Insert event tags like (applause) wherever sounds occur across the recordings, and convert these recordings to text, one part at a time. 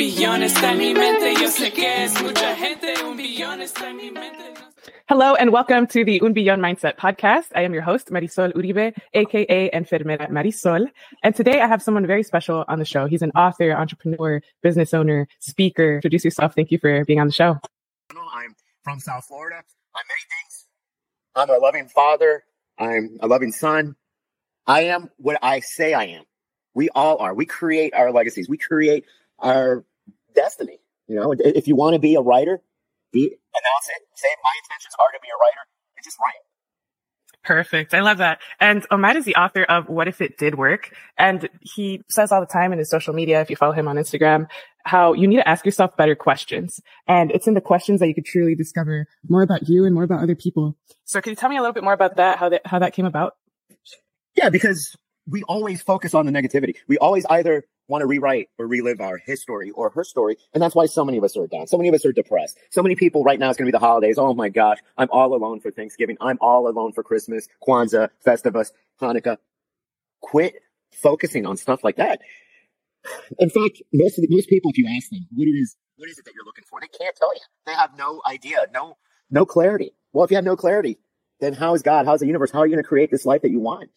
billón está en mi mente. Yo sé que es mucha gente. Un billón está en mi mente. Hello and welcome to the Un Billón Mindset podcast. I am your host, Marysol Uribe, aka Enfermera Marysol. And today I have someone very special on the show. He's an author, entrepreneur, business owner, speaker. Introduce yourself. Thank you for being on the show. I'm from South Florida. I'm many things. I'm a loving father. I'm a loving son. I am what I say I am. We all are. We create our legacies. We create our destiny. You know, if you want to be a writer, be, announce it. Say my intentions are to be a writer and just write. Perfect. I love that. And Omar is the author of What If It Did Work? And he says all the time in his social media, if you follow him on Instagram, how you need to ask yourself better questions. And it's in the questions that you could truly discover more about you and more about other people. So can you tell me a little bit more about that, how that, how that came about? Yeah, because we always focus on the negativity. We always either want to rewrite or relive our his story or her story. And that's why so many of us are down. So many of us are depressed. So many people right now, it's going to be the holidays. Oh my gosh. I'm all alone for Thanksgiving. I'm all alone for Christmas, Kwanzaa, Festivus, Hanukkah. Quit focusing on stuff like that. In fact, most of the, most people, if you ask them what it is, what is it that you're looking for? They can't tell you. They have no idea, no, no clarity. Well, if you have no clarity, then how is God? How's the universe? How are you going to create this life that you want?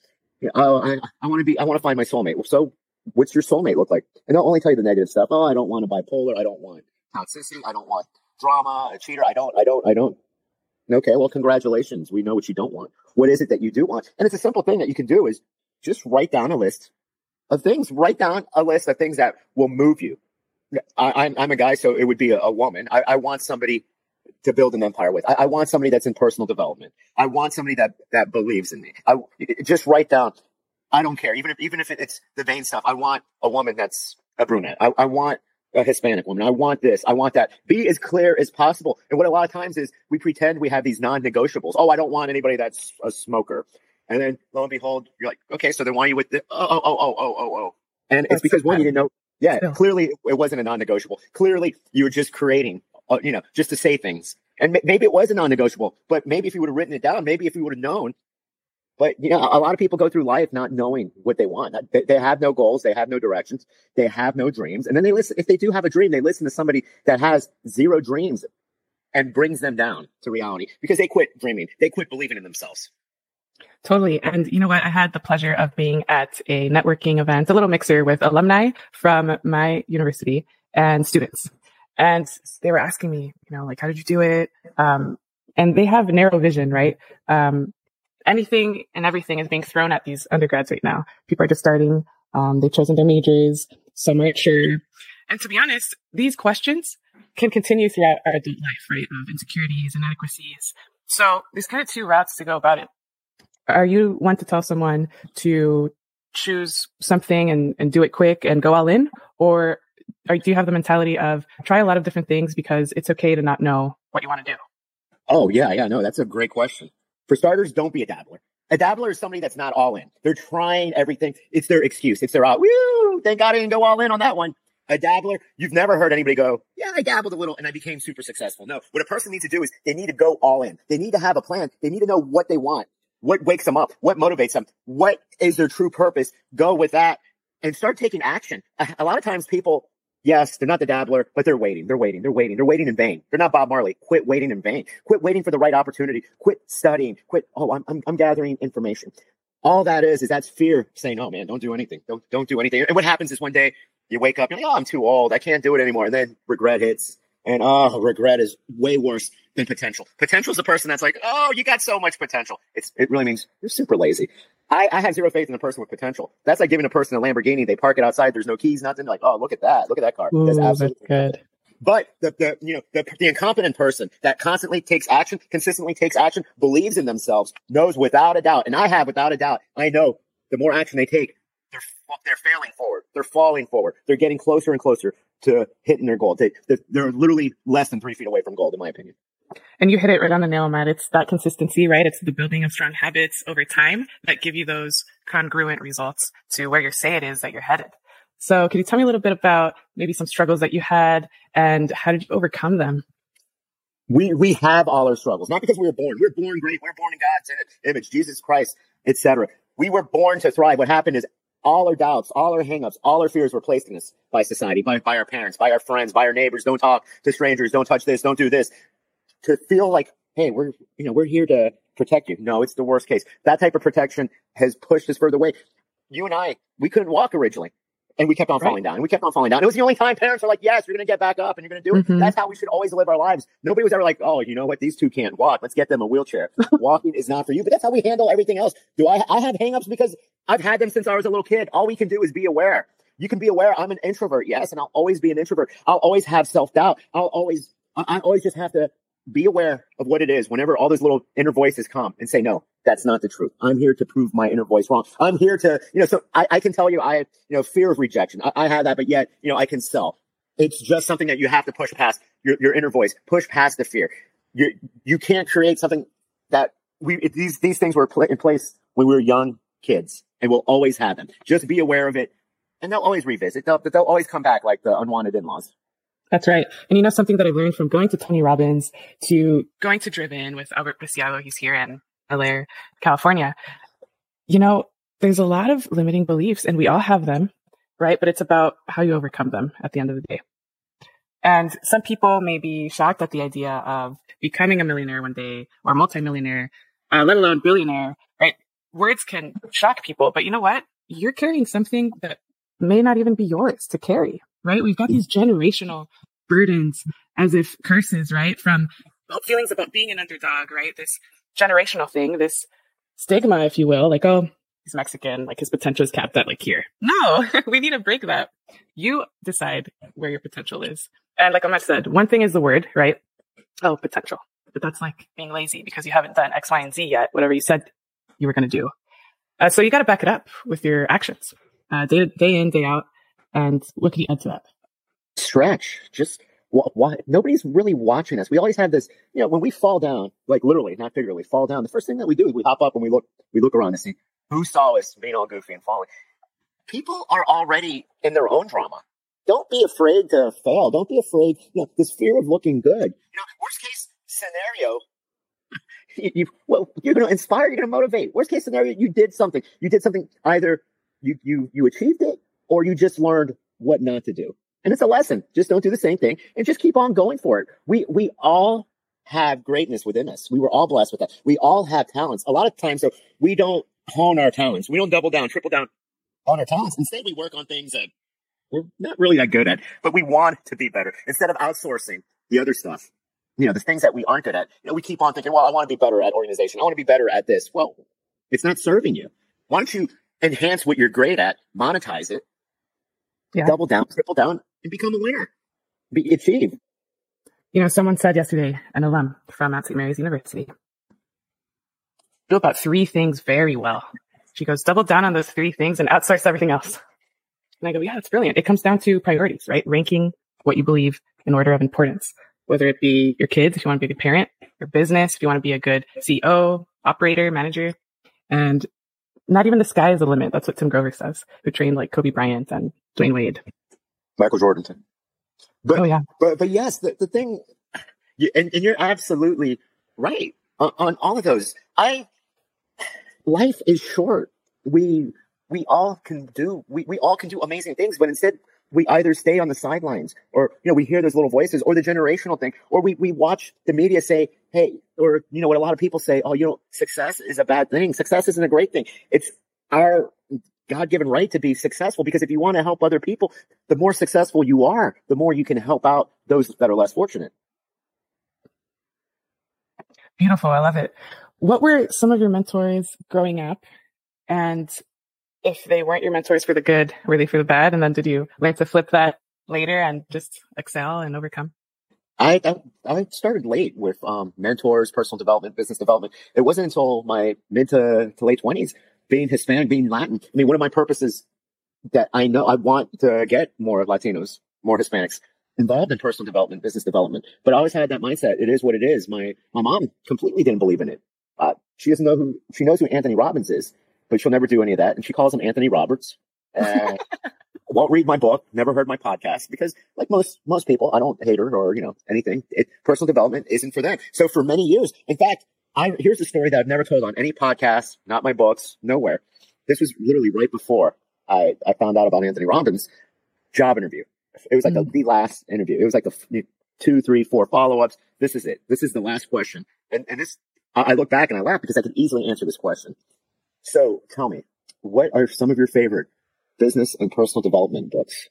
Oh, I, I want to be, I want to find my soulmate. Well, so what's your soulmate look like? And they'll only tell you the negative stuff. Oh, I don't want a bipolar. I don't want toxicity. I don't want drama, a cheater. I don't, I don't, I don't. Okay. Well, congratulations. We know what you don't want. What is it that you do want? And it's a simple thing that you can do is just write down a list of things. Write down a list of things that will move you. I, am I'm a guy, so it would be a, a woman. I, I, want somebody to build an empire with. I, I, want somebody that's in personal development. I want somebody that that believes in me. I just write down I don't care. Even if, even if it's the vain stuff, I want a woman that's a brunette. I, I want a Hispanic woman. I want this. I want that. Be as clear as possible. And what a lot of times is we pretend we have these non-negotiables. Oh, I don't want anybody that's a smoker. And then lo and behold, you're like, okay, so then why are you with the, oh, oh, oh, oh, oh, oh, oh. And it's because one, you didn't know. Yeah, clearly it wasn't a non-negotiable. Clearly you were just creating, uh, you know, just to say things. And maybe it was a non-negotiable, but maybe if you would have written it down, maybe if you would have known, but you know, a lot of people go through life not knowing what they want. They, they, have no goals, they have no directions, they have no dreams, and then they listen. If they do have a dream, they listen to somebody that has zero dreams and brings them down to reality because they quit dreaming, they quit believing in themselves. Totally. And you know what? I had the pleasure of being at a networking event, a little mixer with alumni from my university and students. And they were asking me, you know, like, how did you do it? Um, and they have narrow vision, right? Um, anything and everything is being thrown at these undergrads right now. People are just starting. Um, they've chosen their majors. Some aren't sure. And to be honest, these questions can continue throughout our adult life, right? Of insecurities, inadequacies. So there's kind of two routes to go about it. Are you one to tell someone to choose something and, and do it quick and go all in? Or do you have the mentality of try a lot of different things because it's okay to not know what you want to do? Oh, yeah, yeah, no, that's a great question. For starters, don't be a dabbler. A dabbler is somebody that's not all in. They're trying everything. It's their excuse. It's their out. Woo! Thank God I didn't go all in on that one. A dabbler, you've never heard anybody go, yeah, I dabbled a little and I became super successful. No, what a person needs to do is they need to go all in. They need to have a plan. They need to know what they want, what wakes them up, what motivates them, what is their true purpose. Go with that and start taking action. A lot of times people Yes, they're not the dabbler, but they're waiting. They're waiting. They're waiting. They're waiting in vain. They're not Bob Marley. Quit waiting in vain. Quit waiting for the right opportunity. Quit studying. Quit. Oh, I'm, I'm, I'm gathering information. All that is, is that's fear saying, oh man, don't do anything. Don't, don't do anything. And what happens is one day you wake up, you're like, oh, I'm too old. I can't do it anymore. And then regret hits. And oh, regret is way worse than potential. Potential is the person that's like, oh, you got so much potential. It's, it really means you're super lazy. I, I have zero faith in a person with potential. That's like giving a person a Lamborghini. They park it outside. There's no keys, nothing. Like, oh, look at that. Look at that car. Ooh, that's absolutely that's good. But the, the, you know, the, the incompetent person that constantly takes action, consistently takes action, believes in themselves, knows without a doubt, and I have without a doubt, I know the more action they take, they're, they're failing forward. They're falling forward. They're getting closer and closer to hitting their goal. They, they're literally less than three feet away from gold, in my opinion. And you hit it right on the nail, Matt. It's that consistency, right? It's the building of strong habits over time that give you those congruent results to where you say it is that you're headed. So can you tell me a little bit about maybe some struggles that you had and how did you overcome them? We, we have all our struggles, not because we were born. We are born great. We are born in God's image, Jesus Christ, etc. We were born to thrive. What happened is all our doubts, all our hangups, all our fears were placed in us by society, by, by our parents, by our friends, by our neighbors. Don't talk to strangers. Don't touch this. Don't do this. To feel like, hey, we're, you know, we're here to protect you. No, it's the worst case. That type of protection has pushed us further away. You and I, we couldn't walk originally. And we kept on Right. falling down and we kept on falling down. It was the only time parents were like, yes, you're going to get back up and you're going to do it. Mhm. That's how we should always live our lives. Nobody was ever like, oh, you know what? These two can't walk. Let's get them a wheelchair. (laughs) Walking is not for you, but that's how we handle everything else. Do I, I have hangups because I've had them since I was a little kid. All we can do is be aware. You can be aware. I'm an introvert. Yes. And I'll always be an introvert. I'll always have self doubt. I'll always, I, I always just have to be aware of what it is whenever all those little inner voices come and say, no, that's not the truth. I'm here to prove my inner voice wrong. I'm here to, you know, so I, I can tell you, I, you know, fear of rejection. I, I have that, but yet, you know, I can sell. It's just something that you have to push past your, your inner voice, push past the fear. You, you can't create something that we, these, these things were pla in place when we were young kids and we'll always have them. Just be aware of it and they'll always revisit. They'll, they'll always come back like the unwanted in-laws. That's right. And you know, something that I learned from going to Tony Robbins to going to Driven with Albert Preciado, he's here in LA, California. You know, there's a lot of limiting beliefs and we all have them, right? But it's about how you overcome them at the end of the day. And some people may be shocked at the idea of becoming a millionaire one day or multimillionaire, uh, let alone billionaire, right? Words can shock people, but you know what? You're carrying something that may not even be yours to carry, right? We've got these generational burdens as if curses, right? From feelings about being an underdog, right? This generational thing, this stigma, if you will, like, oh, he's Mexican, like his potential is capped at like here. No, (laughs) we need to break that. You decide where your potential is. And like Omar said, one thing is the word, right? Oh, potential. But that's like being lazy because you haven't done X, Y, and Z yet, whatever you said you were going to do. Uh, so you got to back it up with your actions, uh, day, day in, day out. And what can you add to that? stretch. Just why nobody's really watching us. We always have this, you know, when we fall down, like literally, not figuratively, fall down. The first thing that we do is we hop up and we look, we look around to see who saw us being all goofy and falling. People are already in their own drama. Don't be afraid to fail. Don't be afraid. You know, this fear of looking good. You know, worst case scenario. (laughs) You, you, well, you're going to inspire. You're going to motivate. Worst case scenario, you did something. You did something. Either you you you achieved it, or you just learned what not to do. And it's a lesson. Just don't do the same thing and just keep on going for it. We, we all have greatness within us. We were all blessed with that. We all have talents. A lot of times, so we don't hone our talents. We don't double down, triple down on our talents. Instead, we work on things that we're not really that good at, but we want to be better instead of outsourcing the other stuff. You know, the things that we aren't good at. You know, we keep on thinking, well, I want to be better at organization. I want to be better at this. Well, it's not serving you. Why don't you enhance what you're great at, monetize it, Yeah. double down, triple down, and become a winner. Be, achieve. You know, someone said yesterday, an alum from Mount St. Mary's University, do about three things very well. She goes, double down on those three things and outsource everything else. And I go, yeah, that's brilliant. It comes down to priorities, right? Ranking what you believe in order of importance, whether it be your kids, if you want to be a good parent, your business, if you want to be a good CEO, operator, manager, and not even the sky is the limit. That's what Tim Grover says, who trained like Kobe Bryant and Dwyane Wade. Michael Jordan. But, Oh yeah. but, but yes, the, the thing, you, and, and you're absolutely right on, on all of those. I, life is short. We, we all can do, we, we all can do amazing things, but instead we either stay on the sidelines or, you know, we hear those little voices or the generational thing, or we, we watch the media say, Hey, or, you know, what a lot of people say, Oh, you know, success is a bad thing. Success isn't a great thing. It's our God given right to be successful because if you want to help other people, the more successful you are, the more you can help out those that are less fortunate. Beautiful. I love it. What were some of your mentors growing up? And if they weren't your mentors for the good, were they for the bad? And then did you learn to flip that later and just excel and overcome? I, I I started late with um, mentors, personal development, business development. It wasn't until my mid to, to late twenties, being Hispanic, being Latin. I mean, one of my purposes that I know I want to get more Latinos, more Hispanics involved in personal development, business development. But I always had that mindset. It is what it is. My my mom completely didn't believe in it. Uh, she doesn't know who she knows who Anthony Robbins is, but she'll never do any of that. And she calls him Anthony Roberts. (laughs) Won't read my book, never heard my podcast because like most, most people, I don't hate her or, you know, anything. It, personal development isn't for them. So for many years, in fact, I, here's a story that I've never told on any podcast, not my books, nowhere. This was literally right before I, I found out about Anthony Robbins job interview. It was like the, the last interview. It was like the f- two, three, four follow ups. This is it. This is the last question. And, and this, I, I look back and I laugh because I could easily answer this question. So tell me, what are some of your favorite business and personal development books?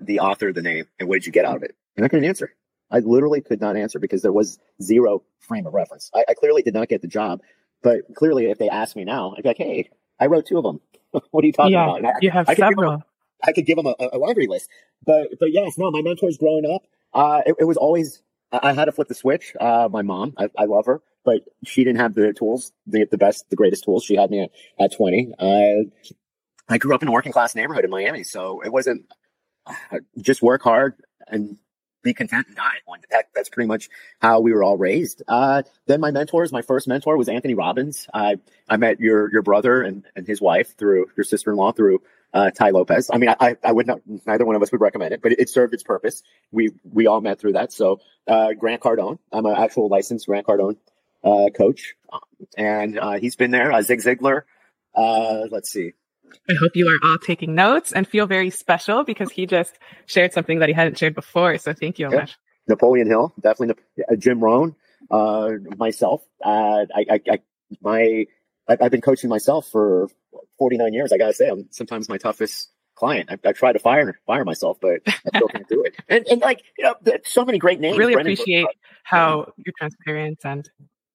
The author, the name, and what did you get out of it? And I couldn't answer. I literally could not answer because there was zero frame of reference. I, I clearly did not get the job, but clearly if they ask me now, I'd be like, Hey, I wrote two of them. (laughs) what are you talking yeah, about? I- you have I could several. I could give them a, a laundry list. But but yes, no, my mentors growing up, uh, it, it was always I I had to flip the switch. Uh, my mom, I, I love her, but she didn't have the tools, the the best, the greatest tools. She had me at, at twenty. Uh, I grew up in a working class neighborhood in Miami, so it wasn't uh, just work hard and be content and die. One- That, that's pretty much how we were all raised. Uh, then my mentors, my first mentor was Anthony Robbins. I I met your your brother and, and his wife through your sister in law through uh, Tai Lopez. I mean, I, I, would not, neither one of us would recommend it, but it, it served its purpose. We, we all met through that. So, uh, Grant Cardone, I'm an actual licensed Grant Cardone, uh, coach. And, uh, he's been there, uh, Zig Ziglar. Uh, let's see. I hope you are all taking notes and feel very special because he just shared something that he hadn't shared before. So thank you. Amish. Napoleon Hill, definitely uh, Jim Rohn, uh, myself. Uh, I, I, I, my, I've been coaching myself for 49 years. I gotta say, I'm sometimes my toughest client. I, I try to fire, fire myself, but I still can't do it. (laughs) And, and like, you know, so many great names. Really Brendan appreciate Burke, how you're transparent and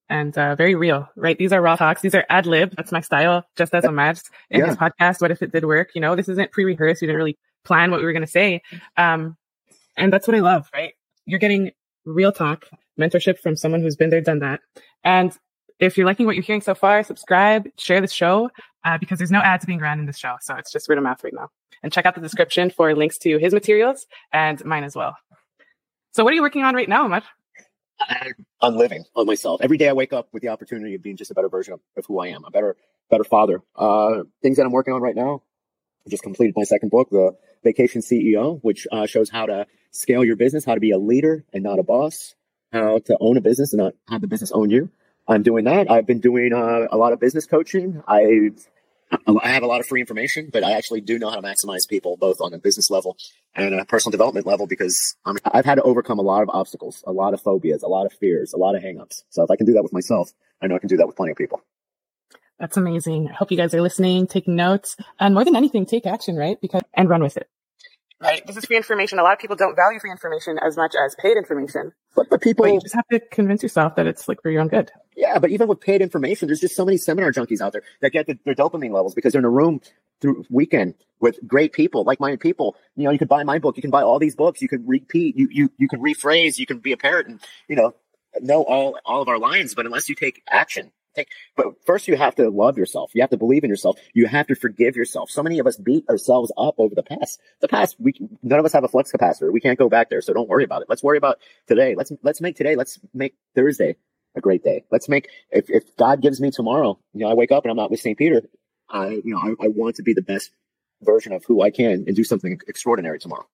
and uh, very real, right? These are raw talks. These are ad lib. That's my style, just as a match in Yeah. his podcast. What if it did work? You know, this isn't pre rehearsed. We didn't really plan what we were going to say. Um, and that's what I love, right? You're getting real talk, mentorship from someone who's been there, done that. And if you're liking what you're hearing so far, subscribe, share the show, uh, because there's no ads being run in this show. So it's just word of mouth right now. And check out the description for links to his materials and mine as well. So what are you working on right now, Ahmad? On living on myself. Every day I wake up with the opportunity of being just a better version of, of who I am, a better, better father. Uh, things that I'm working on right now. I just completed my second book, The Vacation CEO, which uh, shows how to scale your business, how to be a leader and not a boss, how to own a business and not have the business own you. I'm doing that. I've been doing uh, a lot of business coaching. I Um, I have a lot of free information, but I actually do know how to maximize people both on a business level and a personal development level because I'm, I've had to overcome a lot of obstacles, a lot of phobias, a lot of fears, a lot of hangups. So if I can do that with myself, I know I can do that with plenty of people. That's amazing. I hope you guys are listening, taking notes, and more than anything, take action, right? Because and run with it. Right. This is free information. A lot of people don't value free information as much as paid information. But, but people, But you just have to convince yourself that it's like for your own good. yeah, but even with paid information, there's just so many seminar junkies out there that get the, their dopamine levels because they're in a room through weekend with great people, like-minded people. You know, you could buy my book, you can buy all these books, you can repeat, you you you can rephrase, you can be a parrot, and you know, know all all of our lines. But unless you take action, take. But first, you have to love yourself. You have to believe in yourself. You have to forgive yourself. So many of us beat ourselves up over the past. The past, we none of us have a flux capacitor. We can't go back there. So don't worry about it. Let's worry about today. Let's let's make today. Let's make Thursday a great day. Let's make if if God gives me tomorrow, you know, I wake up and I'm not with St. Peter. I you know I, I want to be the best version of who I can and do something extraordinary tomorrow.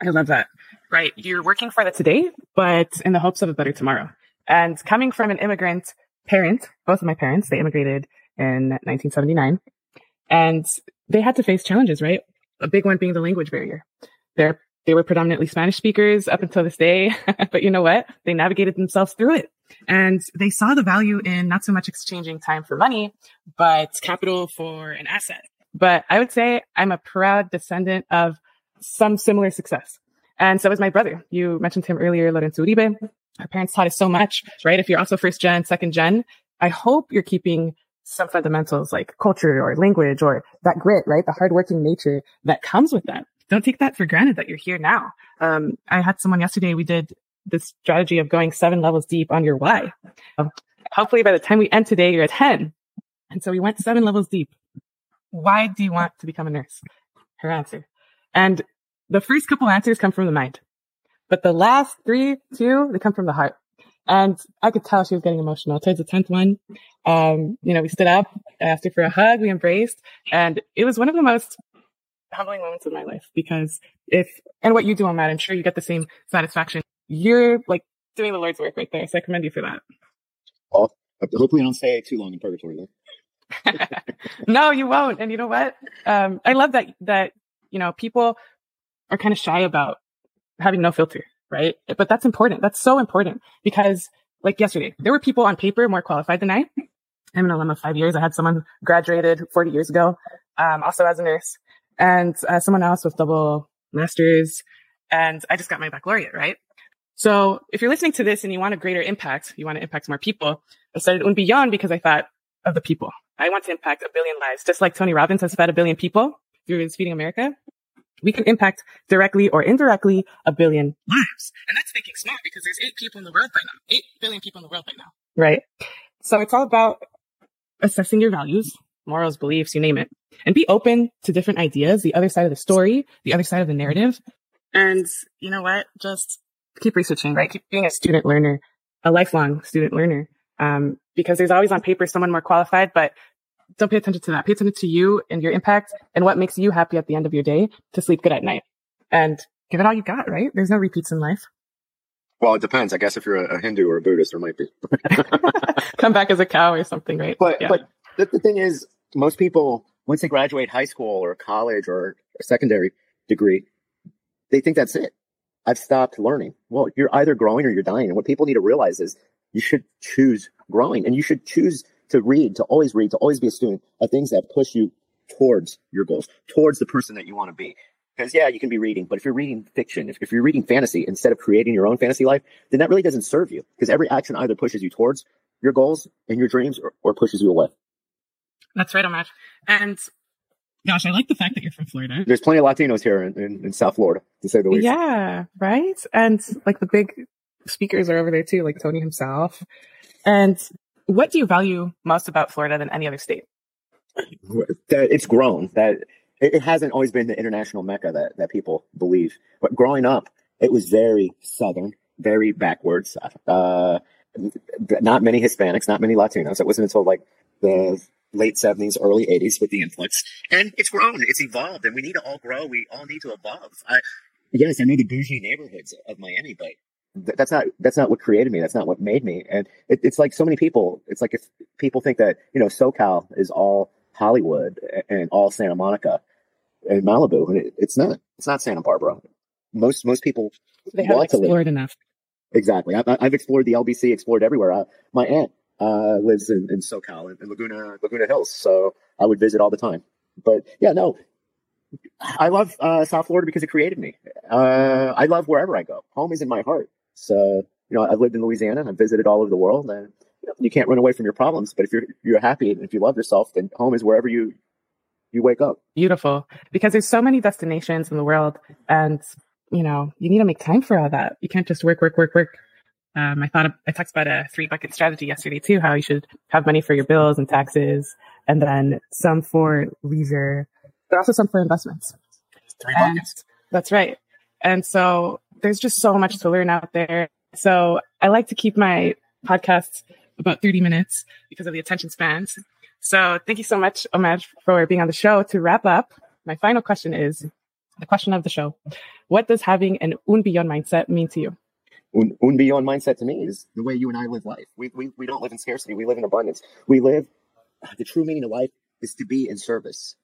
I love that. Right. You're working for the today, but in the hopes of a better tomorrow. And coming from an immigrant parent, both of my parents, they immigrated in 1979 and they had to face challenges, right? A big one being the language barrier. They're, they were predominantly Spanish speakers up until this day, (laughs) but you know what? They navigated themselves through it and they saw the value in not so much exchanging time for money, but capital for an asset. But I would say I'm a proud descendant of some similar success. And so is my brother. You mentioned him earlier, Lorenzo Uribe. Our parents taught us so much, right? If you're also first gen, second gen, I hope you're keeping some fundamentals like culture or language or that grit, right? The hardworking nature that comes with that. Don't take that for granted that you're here now. Um, I had someone yesterday, we did this strategy of going seven levels deep on your why. Um, hopefully by the time we end today, you're at 10. And so we went seven levels deep. Why do you want to become a nurse? Her answer. And the first couple answers come from the mind, but the last three, two, they come from the heart. And I could tell she was getting emotional. Towards the 10th one, um, you know, we stood up, I asked her for a hug, we embraced, and it was one of the most humbling moments of my life because if, and what you do on that, I'm sure you get the same satisfaction. You're like doing the Lord's work right there. So I commend you for that. Hopefully, I don't stay too long in purgatory. Though. (laughs) no, you won't. And you know what? Um, I love that, that, you know, people are kind of shy about having no filter, right? But that's important. That's so important because like yesterday, there were people on paper more qualified than I. I'm an alum of five years. I had someone graduated 40 years ago, um, also as a nurse and uh, someone else with double masters. And I just got my baccalaureate, right? So if you're listening to this and you want a greater impact, you want to impact more people, I started Un Billón because I thought of the people. I want to impact a billion lives, just like Tony Robbins has fed a billion people through his Feeding America. We can impact directly or indirectly a billion lives. And that's thinking smart because there's eight people in the world right now. Eight billion people in the world right now. Right. So it's all about assessing your values, morals, beliefs, you name it, and be open to different ideas, the other side of the story, the other side of the narrative. And you know what? Just keep researching, right? Keep being a student learner, a lifelong student learner. Um, because there's always on paper someone more qualified, but don't pay attention to that. Pay attention to you and your impact and what makes you happy at the end of your day to sleep good at night and give it all you got, right? There's no repeats in life. Well, it depends. I guess if you're a, Hindu or a Buddhist, there might be. (laughs) (laughs) Come back as a cow or something, right? But, yeah. but the, the thing is, most people, once they graduate high school or college or a secondary degree, they think that's it. I've stopped learning. Well, you're either growing or you're dying. And what people need to realize is you should choose growing and you should choose to read, to always read, to always be a student of things that push you towards your goals, towards the person that you want to be. Because yeah, you can be reading, but if you're reading fiction, if, if you're reading fantasy instead of creating your own fantasy life, then that really doesn't serve you. Because every action either pushes you towards your goals and your dreams or, or pushes you away. That's right, Omar. And Gosh, I like the fact that you're from Florida. There's plenty of Latinos here in, in, in, South Florida, to say the least. Yeah, right? And like the big speakers are over there too, like Tony himself. And what do you value most about Florida than any other state? That it's grown. That it hasn't always been the international mecca that, that people believe. But growing up, it was very southern, very backwards. Uh, not many Hispanics, not many Latinos. It wasn't until like the late 70s, early 80s with the influx. And it's grown, it's evolved, and we need to all grow. We all need to evolve. I, yes, I know the bougie neighborhoods of Miami, but th- that's not that's not what created me. That's not what made me. And it, it's like so many people. It's like if people think that you know SoCal is all Hollywood and all Santa Monica and Malibu, and it, it's not. It's not Santa Barbara. Most most people they haven't explored enough. Exactly. I, have explored the LBC, explored everywhere. Uh, my aunt uh, lives in, in SoCal in, in Laguna Laguna Hills, so I would visit all the time. But yeah, no, I love uh, South Florida because it created me. Uh, I love wherever I go. Home is in my heart. So you know, I've lived in Louisiana and I've visited all over the world, and you, know, you can't run away from your problems. But if you're you're happy and if you love yourself, then home is wherever you you wake up. Beautiful, because there's so many destinations in the world, and you know, you need to make time for all that. You can't just work, work, work, work um, I thought I talked about a three bucket strategy yesterday too, how you should have money for your bills and taxes, and then some for leisure, but also some for investments. Three buckets. that's right. And so there's just so much to learn out there. So I like to keep my podcasts about 30 minutes because of the attention spans. So thank you so much, Omar, for being on the show. To wrap up, my final question is the question of the show. What does having an un billón mindset mean to you? un, un billón mindset to me is the way you and I live life. We, we, we don't live in scarcity. We live in abundance. We live, the true meaning of life is to be in service.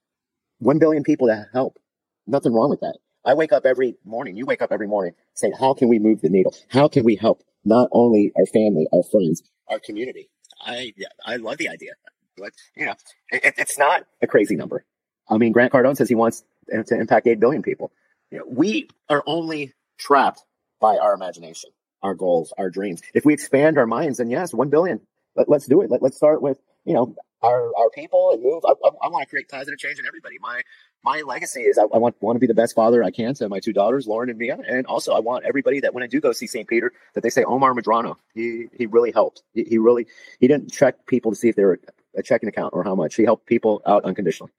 One billion people to help. Nothing wrong with that. I wake up every morning. You wake up every morning saying, how can we move the needle? How can we help not only our family, our friends, our community? I, I love the idea, but you know, it, it's not a crazy number. I mean, Grant Cardone says he wants to impact 8 billion people. You know, we are only trapped by our imagination our goals, our dreams. If we expand our minds, then yes, one billion. Let, us do it. Let, us start with you know our our people and move. I, I, I want to create positive change in everybody. My my legacy is I, I, want want to be the best father I can to my two daughters, Lauren and Mia, and also I want everybody that when I do go see St. Peter that they say Omar Medrano. He he really helped. He, he really he didn't check people to see if they were a checking account or how much. He helped people out unconditionally.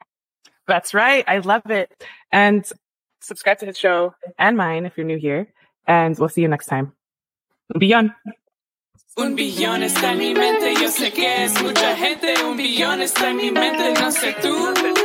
That's right. I love it. And subscribe to his show and mine if you're new here. And we'll see you next time. Un billón. Un billón está en mi mente, yo sé que es mucha gente. Un billón está en mi mente, no sé tú.